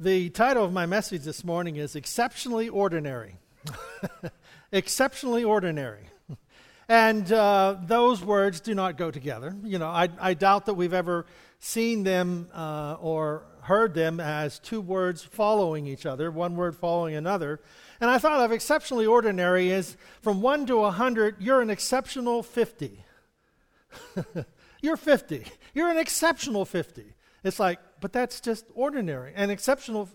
The title of my message this morning is Exceptionally Ordinary. Exceptionally Ordinary. And uh, those words do not go together. You know, I, I doubt that we've ever seen them uh, or heard them as two words following each other, one word following another. And I thought of exceptionally ordinary as from 1 to 100, you're an exceptional 50. you're 50. You're an exceptional 50. It's like, but that's just ordinary and exceptional.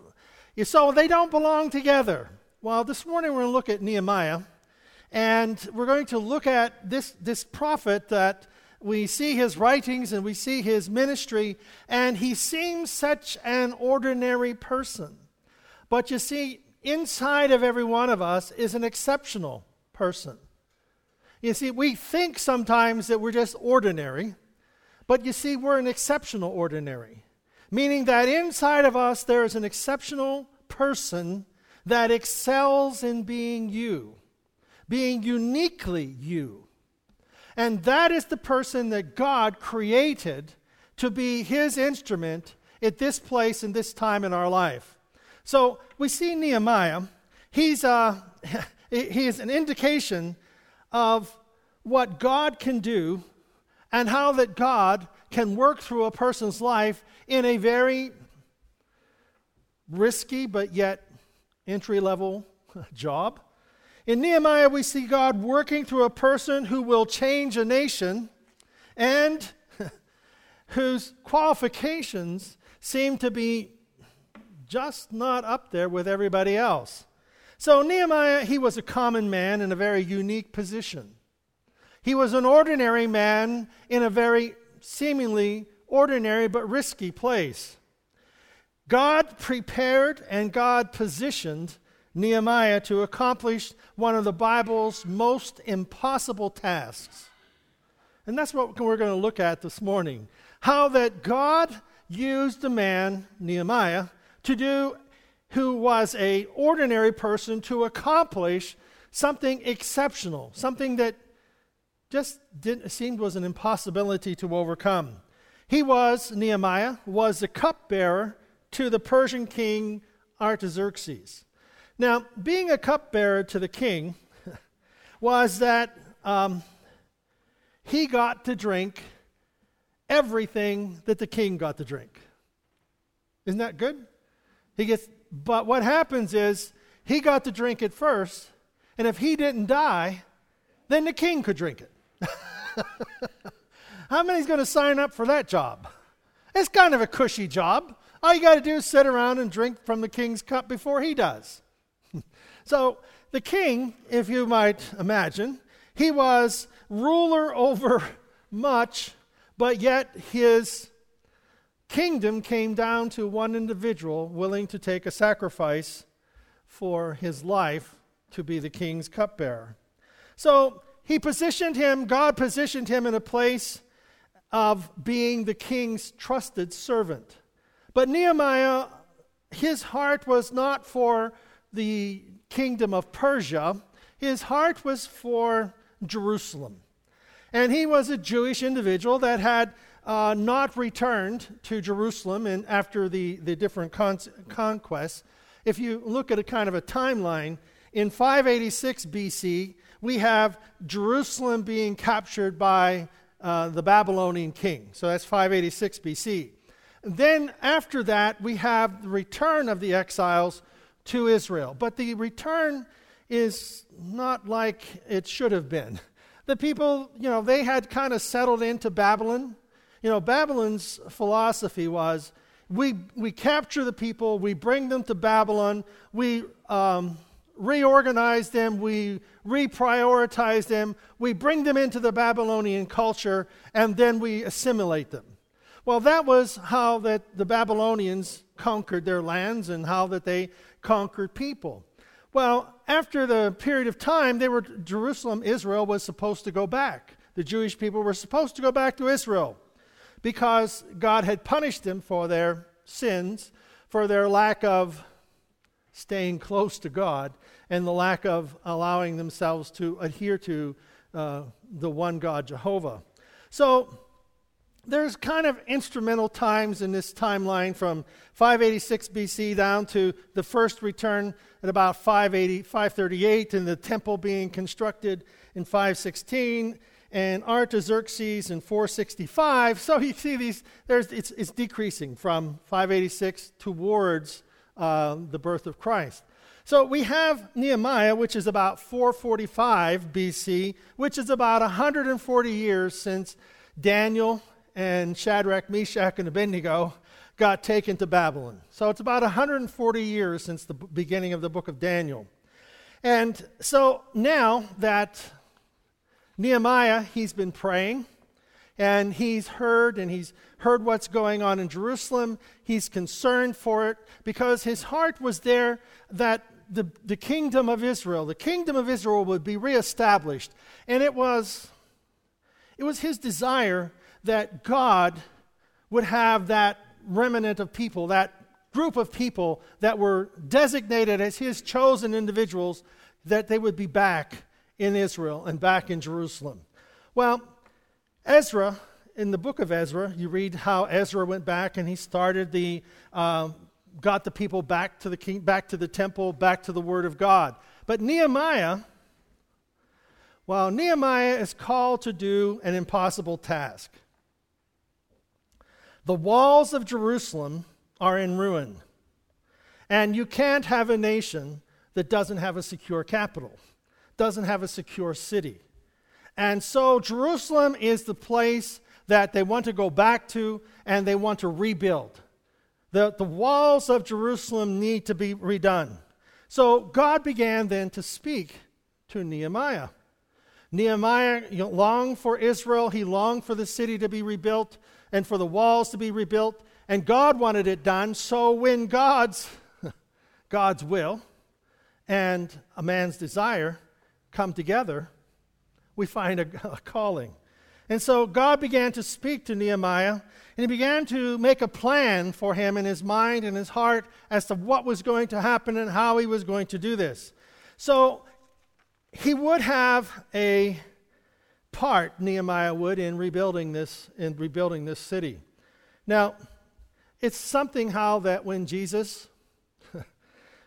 you So they don't belong together. Well, this morning we're going to look at Nehemiah, and we're going to look at this, this prophet that we see his writings and we see his ministry, and he seems such an ordinary person. But you see, inside of every one of us is an exceptional person. You see, we think sometimes that we're just ordinary, but you see, we're an exceptional ordinary, meaning that inside of us there is an exceptional person that excels in being you, being uniquely you. And that is the person that God created to be his instrument at this place and this time in our life. So we see Nehemiah. He's, uh, he is an indication of what God can do and how that God can work through a person's life in a very risky but yet entry level job. In Nehemiah, we see God working through a person who will change a nation and whose qualifications seem to be just not up there with everybody else. So, Nehemiah, he was a common man in a very unique position. He was an ordinary man in a very seemingly ordinary but risky place. God prepared and God positioned Nehemiah to accomplish one of the Bible's most impossible tasks. And that's what we're going to look at this morning. How that God used a man, Nehemiah, to do who was a ordinary person to accomplish something exceptional, something that just didn't, seemed was an impossibility to overcome. He was, Nehemiah, was the cupbearer to the Persian king Artaxerxes. Now, being a cupbearer to the king was that um, he got to drink everything that the king got to drink. Isn't that good? He gets, but what happens is he got to drink it first, and if he didn't die, then the king could drink it. How many's going to sign up for that job? It's kind of a cushy job. All you got to do is sit around and drink from the king's cup before he does. so, the king, if you might imagine, he was ruler over much, but yet his kingdom came down to one individual willing to take a sacrifice for his life to be the king's cupbearer. So, he positioned him, God positioned him in a place of being the king's trusted servant. But Nehemiah, his heart was not for the kingdom of Persia, his heart was for Jerusalem. And he was a Jewish individual that had uh, not returned to Jerusalem and after the, the different con- conquests. If you look at a kind of a timeline, in 586 BC, we have Jerusalem being captured by uh, the Babylonian king. So that's 586 BC. Then, after that, we have the return of the exiles to Israel. But the return is not like it should have been. The people, you know, they had kind of settled into Babylon. You know, Babylon's philosophy was we, we capture the people, we bring them to Babylon, we um, reorganize them, we reprioritize them, we bring them into the Babylonian culture, and then we assimilate them. Well, that was how that the Babylonians conquered their lands and how that they conquered people. Well, after the period of time, they were Jerusalem, Israel was supposed to go back. The Jewish people were supposed to go back to Israel because God had punished them for their sins, for their lack of staying close to God and the lack of allowing themselves to adhere to uh, the one God, Jehovah. So there's kind of instrumental times in this timeline from 586 BC down to the first return at about 580, 538, and the temple being constructed in 516, and Artaxerxes in 465. So you see these, there's, it's, it's decreasing from 586 towards uh, the birth of Christ. So we have Nehemiah, which is about 445 BC, which is about 140 years since Daniel and Shadrach, Meshach, and Abednego got taken to Babylon. So it's about 140 years since the beginning of the book of Daniel. And so now that Nehemiah, he's been praying and he's heard and he's heard what's going on in Jerusalem. He's concerned for it because his heart was there that the, the kingdom of Israel, the kingdom of Israel would be reestablished. And it was, it was his desire that God would have that remnant of people, that group of people that were designated as his chosen individuals, that they would be back in Israel and back in Jerusalem. Well, Ezra, in the book of Ezra, you read how Ezra went back and he started the, uh, got the people back to the king, back to the temple, back to the Word of God. But Nehemiah, well, Nehemiah is called to do an impossible task. The walls of Jerusalem are in ruin. And you can't have a nation that doesn't have a secure capital, doesn't have a secure city. And so Jerusalem is the place that they want to go back to and they want to rebuild. The, the walls of Jerusalem need to be redone. So God began then to speak to Nehemiah. Nehemiah longed for Israel, he longed for the city to be rebuilt and for the walls to be rebuilt, and God wanted it done. So when God's God's will and a man's desire come together, we find a, a calling. And so God began to speak to Nehemiah, and he began to make a plan for him in his mind and his heart as to what was going to happen and how he was going to do this. So he would have a part Nehemiah would in rebuilding this in rebuilding this city. Now, it's something how that when Jesus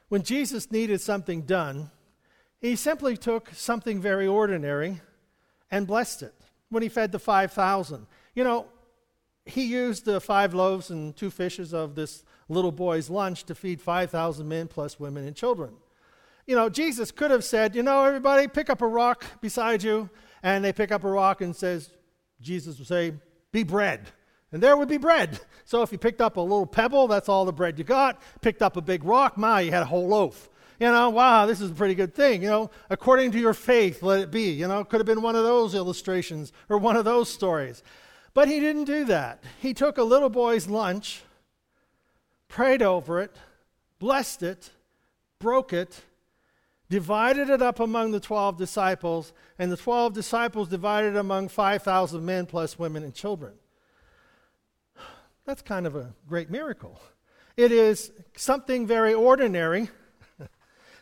when Jesus needed something done, he simply took something very ordinary and blessed it. When he fed the 5,000, you know, he used the five loaves and two fishes of this little boy's lunch to feed 5,000 men plus women and children. You know, Jesus could have said, you know, everybody pick up a rock beside you and they pick up a rock and says, Jesus would say, be bread. And there would be bread. So if you picked up a little pebble, that's all the bread you got. Picked up a big rock, my, you had a whole loaf. You know, wow, this is a pretty good thing. You know, according to your faith, let it be. You know, could have been one of those illustrations or one of those stories. But he didn't do that. He took a little boy's lunch, prayed over it, blessed it, broke it, divided it up among the 12 disciples, and the 12 disciples divided it among 5,000 men plus women and children. That's kind of a great miracle. It is something very ordinary,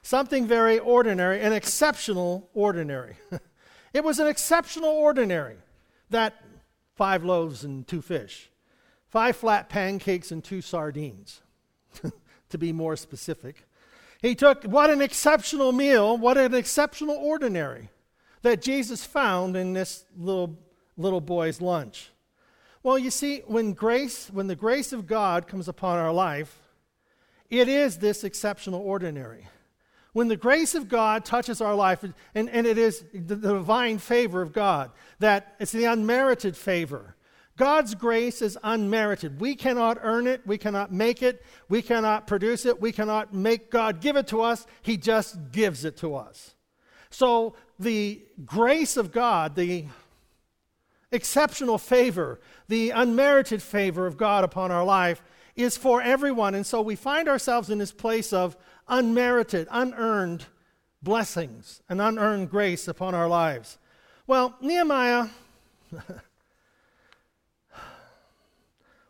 something very ordinary, an exceptional ordinary. it was an exceptional ordinary that five loaves and two fish, five flat pancakes and two sardines, to be more specific. He took, what an exceptional meal, what an exceptional ordinary that Jesus found in this little, little boy's lunch. Well, you see, when grace, when the grace of God comes upon our life, it is this exceptional ordinary. When the grace of God touches our life, and, and it is the, the divine favor of God, that it's the unmerited favor God's grace is unmerited. We cannot earn it. We cannot make it. We cannot produce it. We cannot make God give it to us. He just gives it to us. So, the grace of God, the exceptional favor, the unmerited favor of God upon our life is for everyone. And so we find ourselves in this place of unmerited, unearned blessings and unearned grace upon our lives. Well, Nehemiah.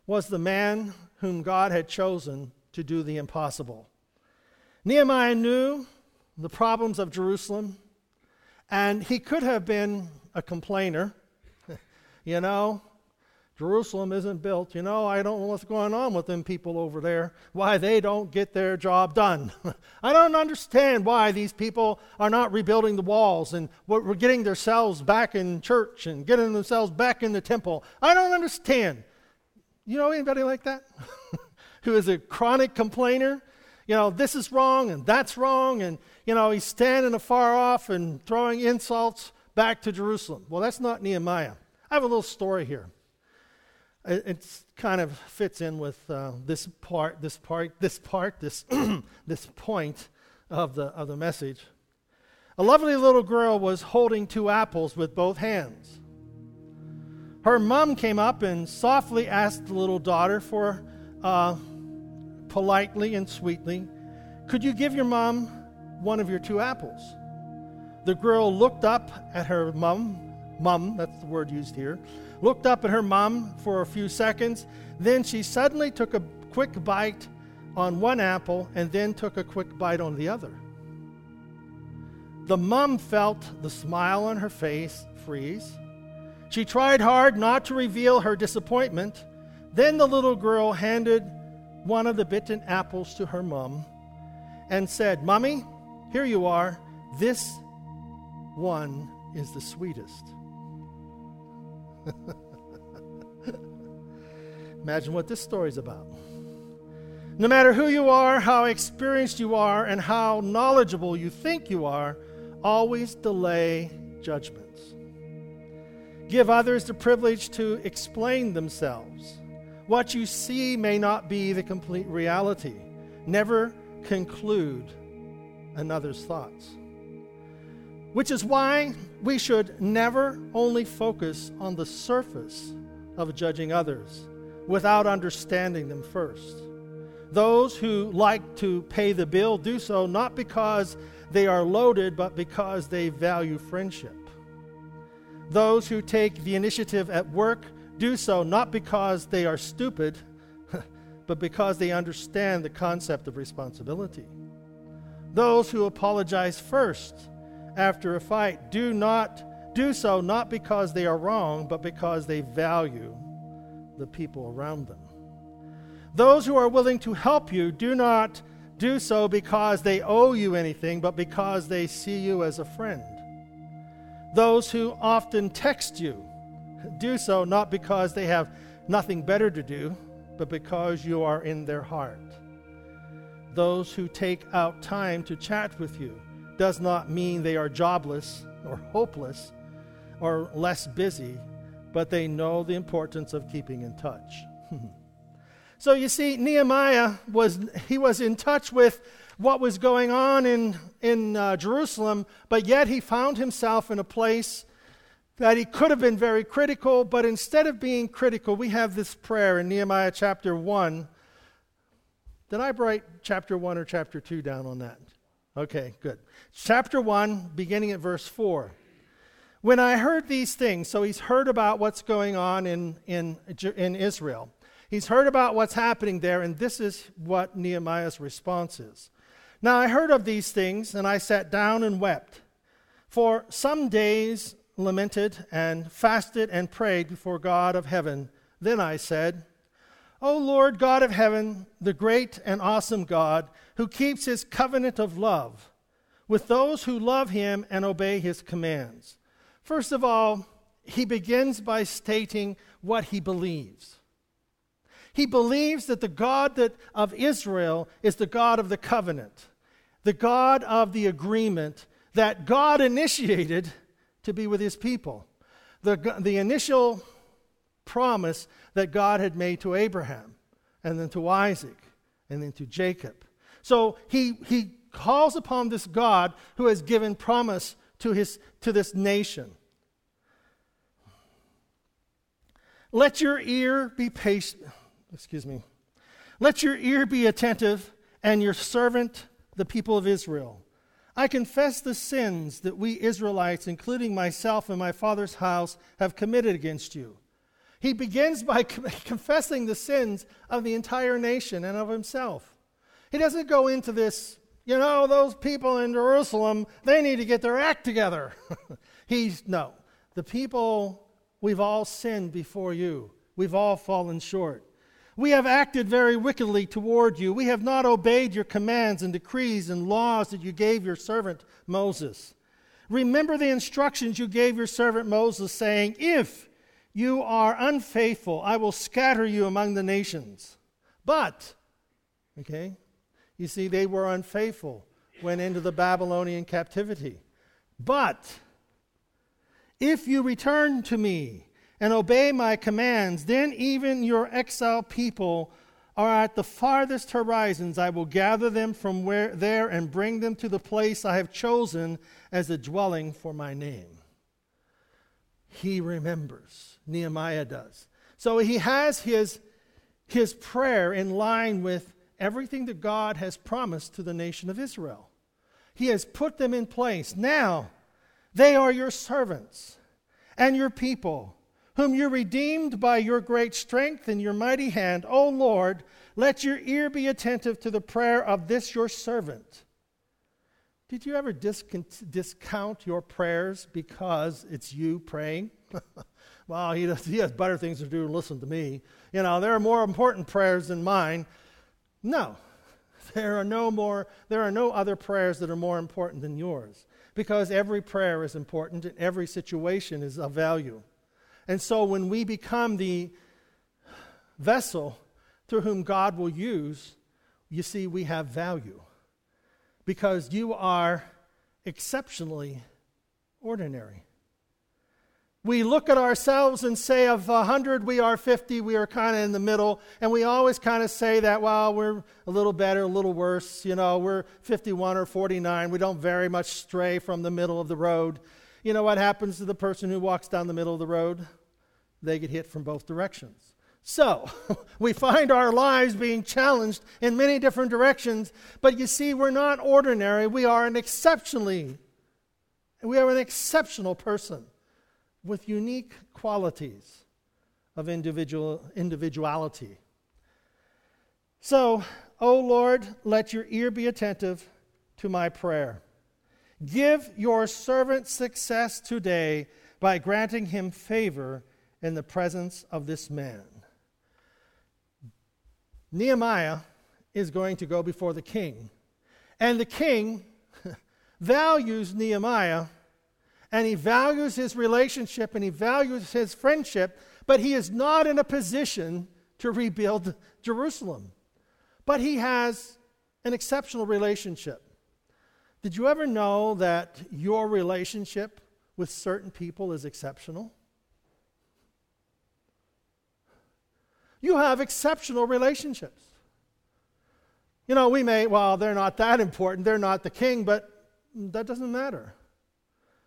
was the man whom God had chosen to do the impossible. Nehemiah knew the problems of Jerusalem, and he could have been a complainer. you know, Jerusalem isn't built. You know, I don't know what's going on with them people over there, why they don't get their job done. I don't understand why these people are not rebuilding the walls and we're getting themselves back in church and getting themselves back in the temple. I don't understand. You know anybody like that? Who is a chronic complainer? You know, this is wrong and that's wrong, and, you know, he's standing afar off and throwing insults back to Jerusalem. Well, that's not Nehemiah. I have a little story here. It kind of fits in with uh, this part, this part, this part, this, this point of the, of the message. A lovely little girl was holding two apples with both hands. Her mom came up and softly asked the little daughter for, uh, politely and sweetly, Could you give your mom one of your two apples? The girl looked up at her mom, mum, that's the word used here, looked up at her mom for a few seconds. Then she suddenly took a quick bite on one apple and then took a quick bite on the other. The mum felt the smile on her face freeze. She tried hard not to reveal her disappointment. Then the little girl handed one of the bitten apples to her mum and said, Mummy, here you are. This one is the sweetest. Imagine what this story's about. No matter who you are, how experienced you are, and how knowledgeable you think you are, always delay judgments. Give others the privilege to explain themselves. What you see may not be the complete reality. Never conclude another's thoughts. Which is why we should never only focus on the surface of judging others without understanding them first. Those who like to pay the bill do so not because they are loaded, but because they value friendship. Those who take the initiative at work do so not because they are stupid, but because they understand the concept of responsibility. Those who apologize first after a fight do not do so not because they are wrong, but because they value the people around them. Those who are willing to help you do not do so because they owe you anything, but because they see you as a friend. Those who often text you do so not because they have nothing better to do, but because you are in their heart. Those who take out time to chat with you does not mean they are jobless or hopeless or less busy, but they know the importance of keeping in touch. so you see, Nehemiah was he was in touch with what was going on in in uh, Jerusalem, but yet he found himself in a place that he could have been very critical, but instead of being critical, we have this prayer in Nehemiah chapter 1. Did I write chapter 1 or chapter 2 down on that? Okay, good. Chapter 1, beginning at verse 4. When I heard these things, so he's heard about what's going on in, in, in Israel. He's heard about what's happening there, and this is what Nehemiah's response is. Now I heard of these things, and I sat down and wept. For some days lamented and fasted and prayed before God of heaven. Then I said, O Lord God of heaven, the great and awesome God, who keeps his covenant of love with those who love him and obey his commands. First of all, he begins by stating what he believes. He believes that the God that, of Israel is the God of the covenant, the God of the agreement that God initiated to be with his people. The, the initial promise that God had made to Abraham, and then to Isaac, and then to Jacob. So he, he calls upon this God who has given promise to, his, to this nation. Let your ear be patient. Excuse me. Let your ear be attentive, and your servant, the people of Israel. I confess the sins that we Israelites, including myself and my father's house, have committed against you. He begins by confessing the sins of the entire nation and of himself. He doesn't go into this, you know, those people in Jerusalem, they need to get their act together. He's, no. The people, we've all sinned before you. We've all fallen short. We have acted very wickedly toward you. We have not obeyed your commands and decrees and laws that you gave your servant Moses. Remember the instructions you gave your servant Moses, saying, If you are unfaithful, I will scatter you among the nations. But, okay, you see, they were unfaithful, went into the Babylonian captivity. But, if you return to me and obey my commands, then even your exiled people are at the farthest horizons. I will gather them from where, there and bring them to the place I have chosen as a dwelling for my name. He remembers. Nehemiah does. So he has his, his prayer in line with everything that God has promised to the nation of Israel. He has put them in place. Now, they are your servants and your people whom you redeemed by your great strength and your mighty hand. O Lord, let your ear be attentive to the prayer of this your servant. Did you ever discount your prayers because it's you praying? well, he, does, he has better things to do than listen to me. You know, there are more important prayers than mine. No, there are no more, there are no other prayers that are more important than yours because every prayer is important and every situation is of value. And so when we become the vessel through whom God will use, you see, we have value because you are exceptionally ordinary. We look at ourselves and say, of 100, we are 50, we are kind of in the middle. And we always kind of say that, well, we're a little better, a little worse. You know, we're 51 or 49. We don't very much stray from the middle of the road. You know what happens to the person who walks down the middle of the road? They get hit from both directions. So, we find our lives being challenged in many different directions, but you see, we're not ordinary. We are an exceptionally, we are an exceptional person with unique qualities of individual, individuality. So, O Lord, let your ear be attentive to my prayer. Give your servant success today by granting him favor in the presence of this man. Nehemiah is going to go before the king, and the king values Nehemiah and he values his relationship and he values his friendship, but he is not in a position to rebuild Jerusalem. But he has an exceptional relationship. Did you ever know that your relationship with certain people is exceptional? You have exceptional relationships. You know, we may, well, they're not that important, they're not the king, but that doesn't matter.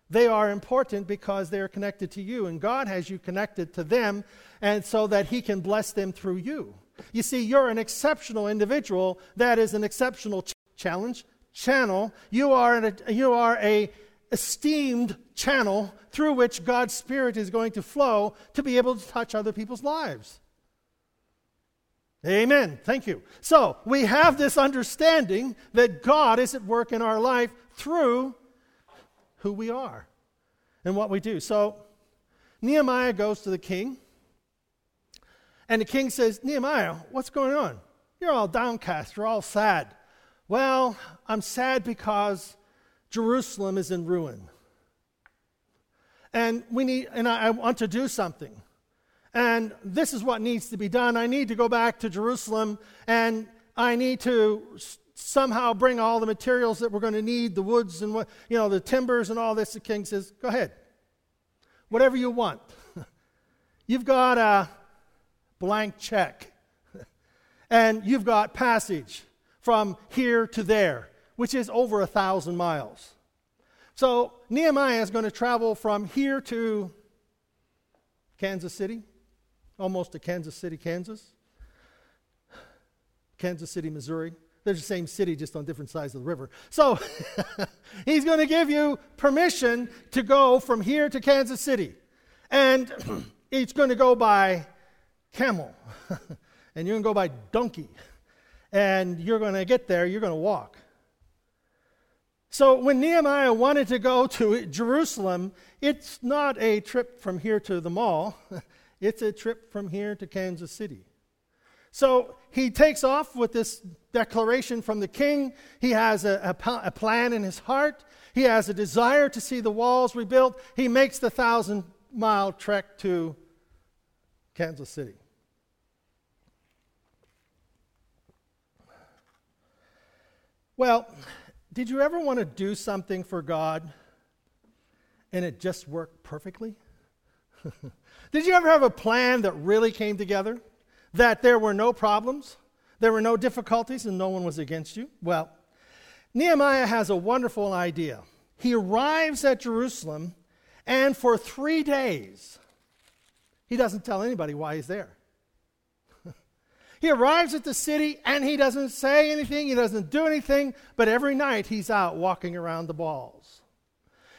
They are important because they are connected to you, and God has you connected to them, and so that He can bless them through you. You see, you're an exceptional individual. That is an exceptional ch- challenge channel. You are an, you are a esteemed channel through which God's Spirit is going to flow to be able to touch other people's lives. Amen. Thank you. So we have this understanding that God is at work in our life through who we are and what we do. So Nehemiah goes to the king, and the king says, Nehemiah, what's going on? You're all downcast, you're all sad. Well, I'm sad because Jerusalem is in ruin. And we need and I, I want to do something. And this is what needs to be done. I need to go back to Jerusalem and I need to somehow bring all the materials that we're going to need, the woods and what, you know, the timbers and all this. The king says, Go ahead. Whatever you want. you've got a blank check. and you've got passage from here to there, which is over a thousand miles. So Nehemiah is going to travel from here to Kansas City, almost to Kansas City, Kansas, Kansas City, Missouri. They're the same city, just on different sides of the river. So he's going to give you permission to go from here to Kansas City. And it's going to go by camel. and you're going to go by donkey. And you're going to get there, you're going to walk. So when Nehemiah wanted to go to Jerusalem, it's not a trip from here to the mall. It's a trip from here to Kansas City. So he takes off with this declaration from the king. He has a, a, a, plan in his heart. He has a desire to see the walls rebuilt. He makes the thousand mile trek to Kansas City. Well, did you ever want to do something for God and it just worked perfectly? Did you ever have a plan that really came together? That there were no problems, there were no difficulties, and no one was against you? Well, Nehemiah has a wonderful idea. He arrives at Jerusalem, and for three days, he doesn't tell anybody why he's there. he arrives at the city and he doesn't say anything, he doesn't do anything, but every night he's out walking around the walls.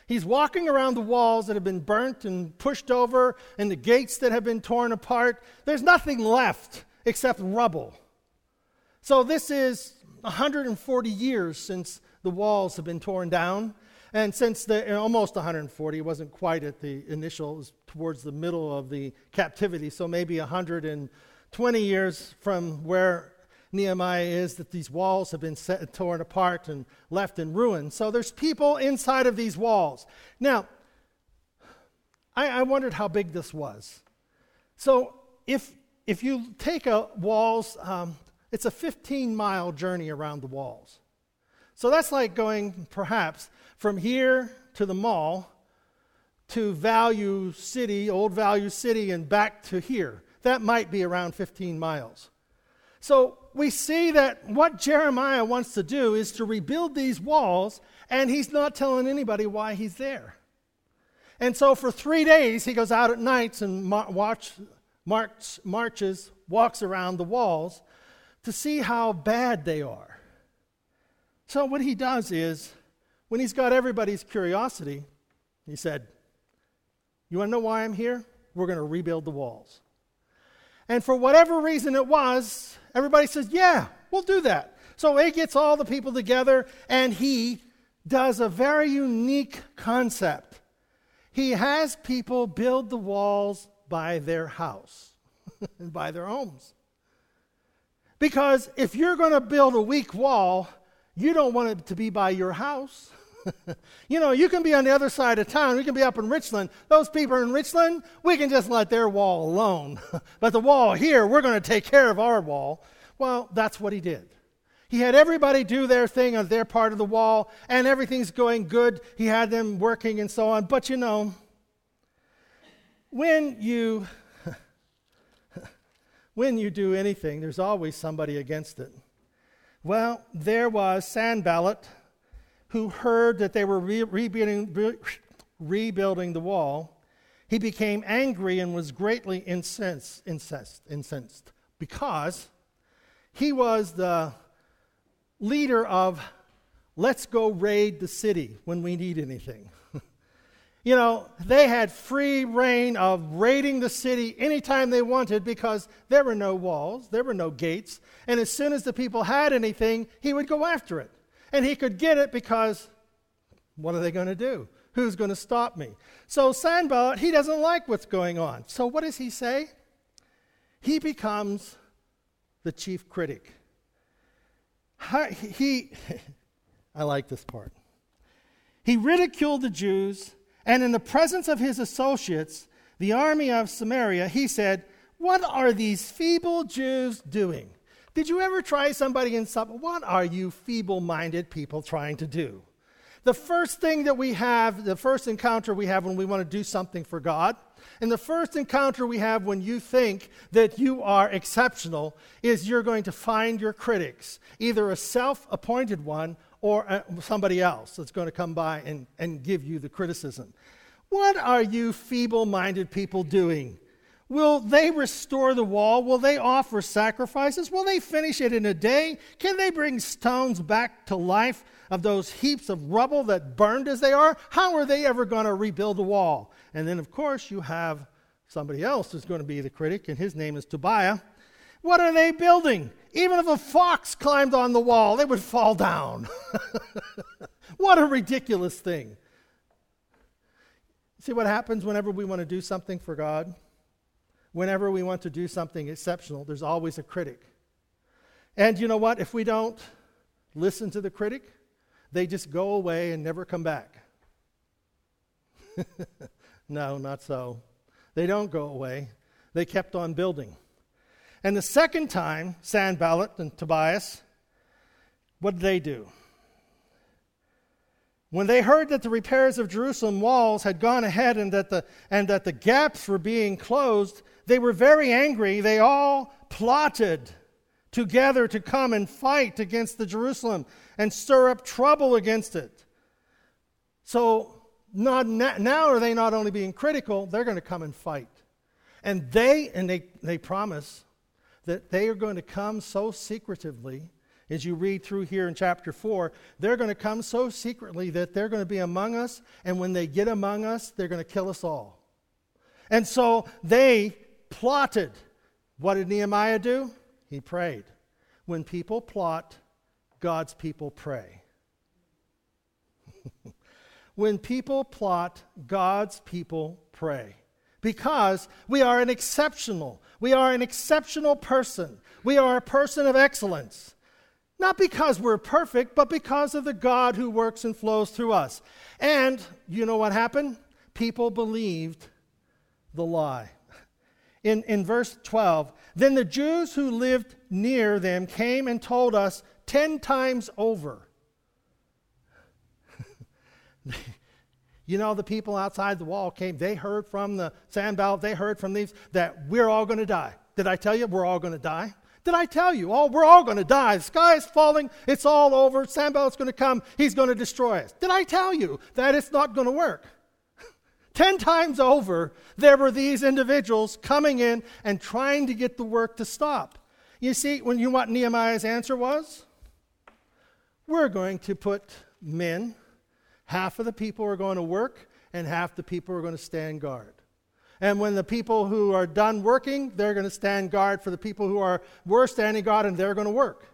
He's walking around the walls that have been burnt and pushed over and the gates that have been torn apart. There's nothing left except rubble. So, this is 140 years since the walls have been torn down. And since the almost 140, it wasn't quite at the initial, it was towards the middle of the captivity, so maybe 120 years from where Nehemiah is that these walls have been set, torn apart and left in ruins. So there's people inside of these walls. Now, I, I wondered how big this was. So if if you take a walls, um, it's a 15 mile journey around the walls. So that's like going perhaps from here to the mall to Value City, Old Value City, and back to here. That might be around 15 miles. So we see that what Jeremiah wants to do is to rebuild these walls, and he's not telling anybody why he's there. And so for three days, he goes out at nights and watch, march, marches, walks around the walls to see how bad they are. So what he does is, when he's got everybody's curiosity, he said, You want to know why I'm here? We're going to rebuild the walls. And for whatever reason it was, everybody says, Yeah, we'll do that. So he gets all the people together and he does a very unique concept. He has people build the walls by their house and by their homes. Because if you're going to build a weak wall, you don't want it to be by your house. you know, you can be on the other side of town. We can be up in Richland. Those people in Richland, we can just let their wall alone. but the wall here, we're going to take care of our wall. Well, that's what he did. He had everybody do their thing on their part of the wall, and everything's going good. He had them working and so on. But you know, when you when you do anything, there's always somebody against it. Well, there was Sanballat, who heard that they were re- rebuilding, re- rebuilding the wall. He became angry and was greatly incensed, incensed, incensed because he was the leader of let's go raid the city when we need anything. you know, they had free reign of raiding the city anytime they wanted because there were no walls, there were no gates, and as soon as the people had anything, he would go after it. And he could get it because what are they going to do? Who's going to stop me? So Sanballat, he doesn't like what's going on. So what does he say? He becomes the chief critic. He, I like this part. He ridiculed the Jews and in the presence of his associates, the army of Samaria, he said, What are these feeble Jews doing? Did you ever try somebody in something? What are you feeble minded people trying to do? The first thing that we have, the first encounter we have when we want to do something for God, and the first encounter we have when you think that you are exceptional is you're going to find your critics, either a self appointed one or uh, somebody else that's going to come by and, and give you the criticism. What are you feeble minded people doing? Will they restore the wall? Will they offer sacrifices? Will they finish it in a day? Can they bring stones back to life of those heaps of rubble that burned as they are? How are they ever going to rebuild the wall? And then, of course, you have somebody else who's going to be the critic, and his name is Tobiah. What are they building? Even if a fox climbed on the wall, it would fall down. what a ridiculous thing. See what happens whenever we want to do something for God? Whenever we want to do something exceptional, there's always a critic. And you know what? If we don't listen to the critic, they just go away and never come back. no, not so. They don't go away. They kept on building. And the second time, Sanballat and Tobias, what did they do? When they heard that the repairs of Jerusalem walls had gone ahead and that the, and that the gaps were being closed, they were very angry. They all plotted together to come and fight against the Jerusalem and stir up trouble against it. So not, now are they not only being critical, they're going to come and fight. And they, and they, they promise that they are going to come so secretively, as you read through here in chapter 4, they're going to come so secretly that they're going to be among us, and when they get among us, they're going to kill us all. And so they plotted. What did Nehemiah do? He prayed. When people plot, God's people pray. when people plot, God's people pray. Because we are an exceptional, we are an exceptional person. We are a person of excellence. Not because we're perfect, but because of the God who works and flows through us. And you know what happened? People believed the lie. In, in verse 12, then the Jews who lived near them came and told us ten times over you know, the people outside the wall came, they heard from the Sanballat, they heard from these that we're all going to die. Did I tell you we're all going to die? Did I tell you? Oh, we're all going to die. The sky is falling. It's all over. Sanballat's going to come. He's going to destroy us. Did I tell you that it's not going to work? Ten times over, there were these individuals coming in and trying to get the work to stop. You see, when you what Nehemiah's answer was? We're going to put men Half of the people are going to work, and half the people are going to stand guard. And when the people who are done working, they're going to stand guard for the people who are were standing guard, and they're going to work.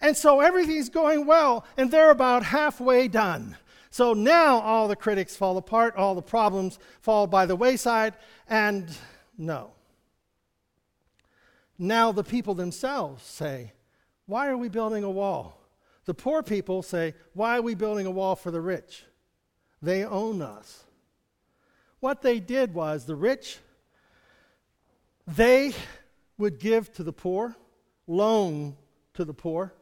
And so everything's going well, and they're about halfway done. So now all the critics fall apart, all the problems fall by the wayside, and no. Now the people themselves say, Why are we building a wall? The poor people say, Why are we building a wall for the rich? They own us. What they did was the rich, they would give to the poor, loan to the poor,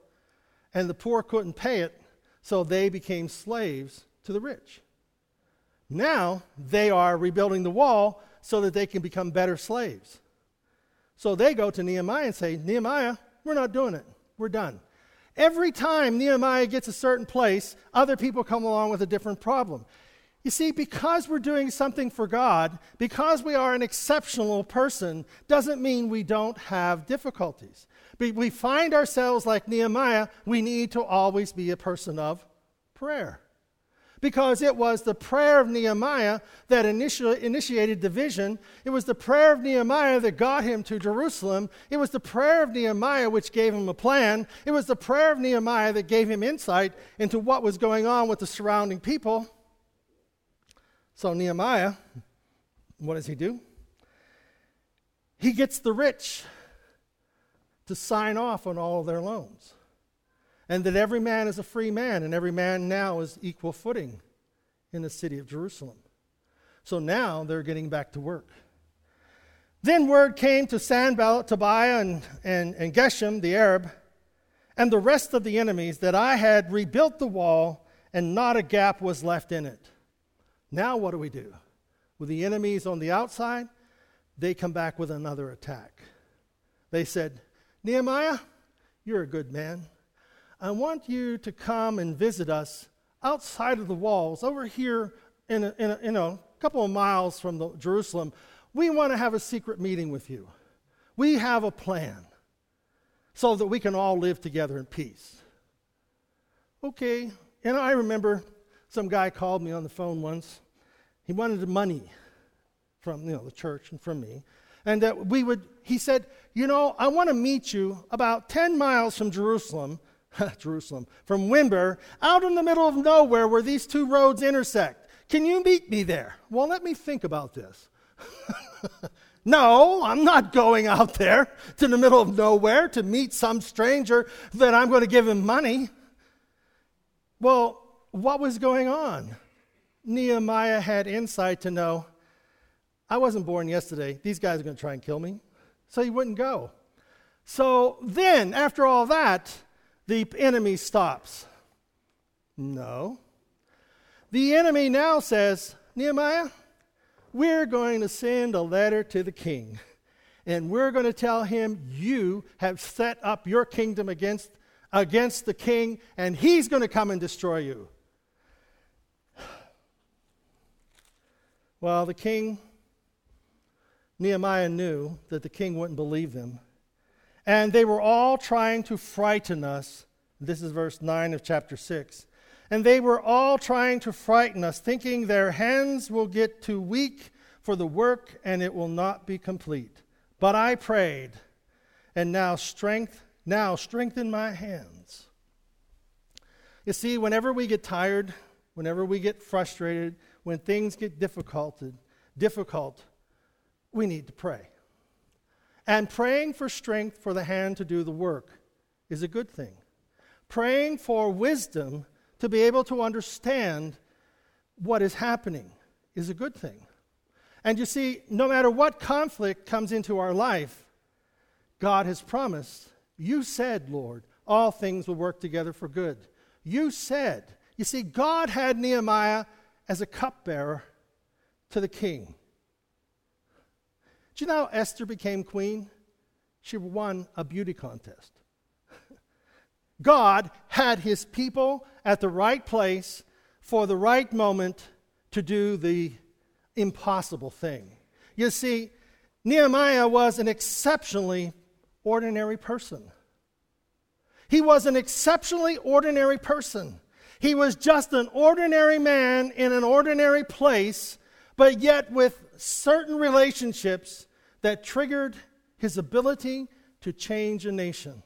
and the poor couldn't pay it, so they became slaves to the rich. Now they are rebuilding the wall so that they can become better slaves. So they go to Nehemiah and say, Nehemiah, we're not doing it. We're done. Every time Nehemiah gets a certain place, other people come along with a different problem. You see, because we're doing something for God, because we are an exceptional person, doesn't mean we don't have difficulties. We find ourselves like Nehemiah, we need to always be a person of prayer because it was the prayer of Nehemiah that initi- initiated the vision. It was the prayer of Nehemiah that got him to Jerusalem. It was the prayer of Nehemiah which gave him a plan. It was the prayer of Nehemiah that gave him insight into what was going on with the surrounding people. So, Nehemiah, what does he do? He gets the rich to sign off on all of their loans and that every man is a free man, and every man now is equal footing in the city of Jerusalem. So now they're getting back to work. Then word came to Sanballat, Tobiah, and, and, and Geshem, the Arab, and the rest of the enemies that I had rebuilt the wall, and not a gap was left in it. Now what do we do? With the enemies on the outside, they come back with another attack. They said, Nehemiah, you're a good man. I want you to come and visit us outside of the walls, over here in a, in a, in a couple of miles from the, Jerusalem. We want to have a secret meeting with you. We have a plan so that we can all live together in peace. Okay. And I remember some guy called me on the phone once. He wanted money from you know the church and from me. And that we would he said, "You know, I want to meet you about 10 miles from Jerusalem Jerusalem, from Wimber, out in the middle of nowhere where these two roads intersect. Can you meet me there? Well, let me think about this. No, I'm not going out there to the middle of nowhere to meet some stranger that I'm going to give him money. Well, what was going on? Nehemiah had insight to know I wasn't born yesterday. These guys are going to try and kill me. So he wouldn't go. So then, after all that, the enemy stops. No. The enemy now says, Nehemiah, we're going to send a letter to the king. And we're going to tell him you have set up your kingdom against, against the king, and he's going to come and destroy you. Well, the king, Nehemiah knew that the king wouldn't believe them. And they were all trying to frighten us. This is verse 9 of chapter 6. And they were all trying to frighten us, thinking their hands will get too weak for the work and it will not be complete. But I prayed, and now strength, now strengthen my hands. You see, whenever we get tired, whenever we get frustrated, when things get difficult, difficult, we need to pray. And praying for strength for the hand to do the work is a good thing. Praying for wisdom to be able to understand what is happening is a good thing. And you see, no matter what conflict comes into our life, God has promised, You said, Lord, all things will work together for good. You said, you see, God had Nehemiah as a cupbearer to the king. Do you know how Esther became queen? She won a beauty contest. God had his people at the right place for the right moment to do the impossible thing. You see, Nehemiah was an exceptionally ordinary person. He was an exceptionally ordinary person. He was just an ordinary man in an ordinary place, but yet with certain relationships that triggered his ability to change a nation.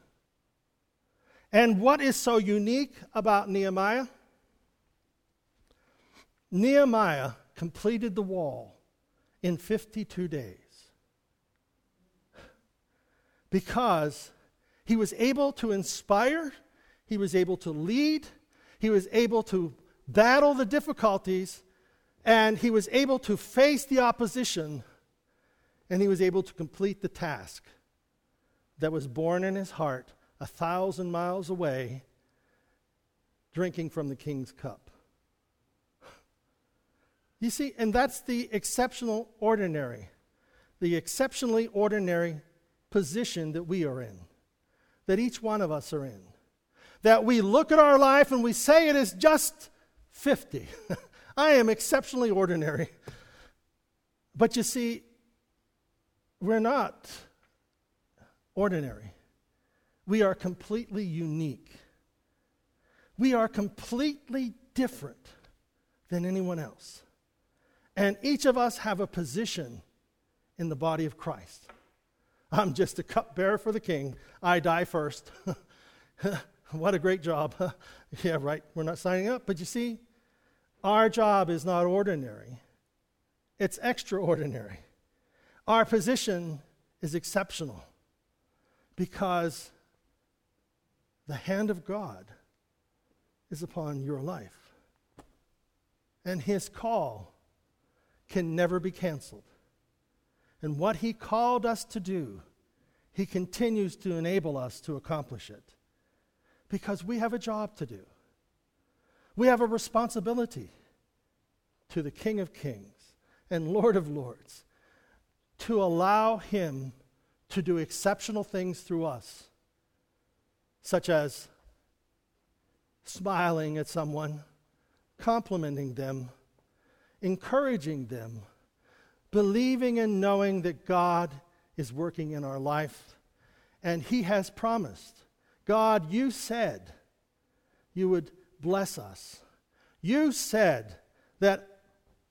And what is so unique about Nehemiah? Nehemiah completed the wall in 52 days because he was able to inspire, he was able to lead, he was able to battle the difficulties, and he was able to face the opposition, and he was able to complete the task that was born in his heart a thousand miles away, drinking from the king's cup. You see, and that's the exceptional ordinary, the exceptionally ordinary position that we are in, that each one of us are in. That we look at our life and we say it is just 50. I am exceptionally ordinary. But you see, we're not ordinary. We are completely unique. We are completely different than anyone else. And each of us have a position in the body of Christ. I'm just a cupbearer for the king. I die first. what a great job. yeah, right. We're not signing up. But you see, our job is not ordinary, it's extraordinary. Our position is exceptional because the hand of God is upon your life. And his call can never be canceled. And what he called us to do, he continues to enable us to accomplish it. Because we have a job to do. We have a responsibility to the King of Kings and Lord of Lords to allow him to do exceptional things through us such as smiling at someone, complimenting them, encouraging them, believing and knowing that God is working in our life. And He has promised. God, you said you would bless us. You said that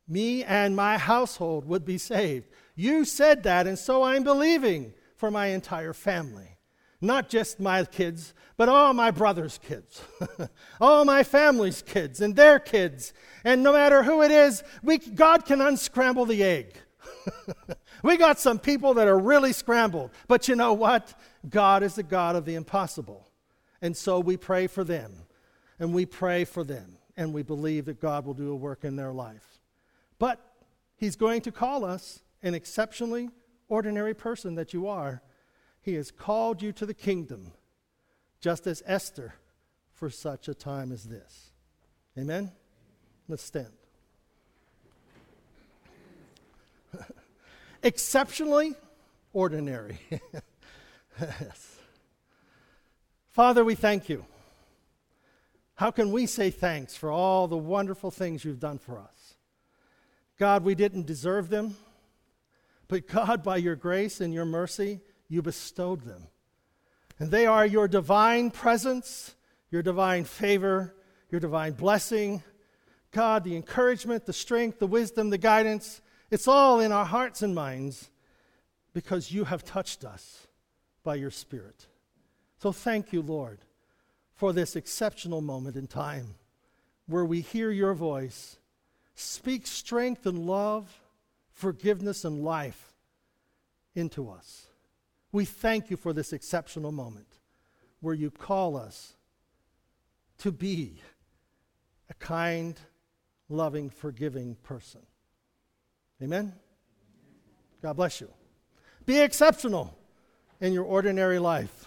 me and my household would be saved. You said that, and so I'm believing for my entire family. Not just my kids, but all my brother's kids, all my family's kids and their kids. And no matter who it is, we, God can unscramble the egg. we got some people that are really scrambled. But you know what? God is the God of the impossible. And so we pray for them. And we pray for them. And we believe that God will do a work in their life. But He's going to call us an exceptionally ordinary person that you are. He has called you to the kingdom, just as Esther, for such a time as this. Amen? Let's stand. Exceptionally ordinary. yes. Father, we thank you. How can we say thanks for all the wonderful things you've done for us? God, we didn't deserve them, but God, by your grace and your mercy, you bestowed them. And they are your divine presence, your divine favor, your divine blessing. God, the encouragement, the strength, the wisdom, the guidance, it's all in our hearts and minds because you have touched us by your Spirit. So thank you, Lord, for this exceptional moment in time where we hear your voice speak strength and love, forgiveness and life into us. We thank you for this exceptional moment where you call us to be a kind, loving, forgiving person. Amen? God bless you. Be exceptional in your ordinary life.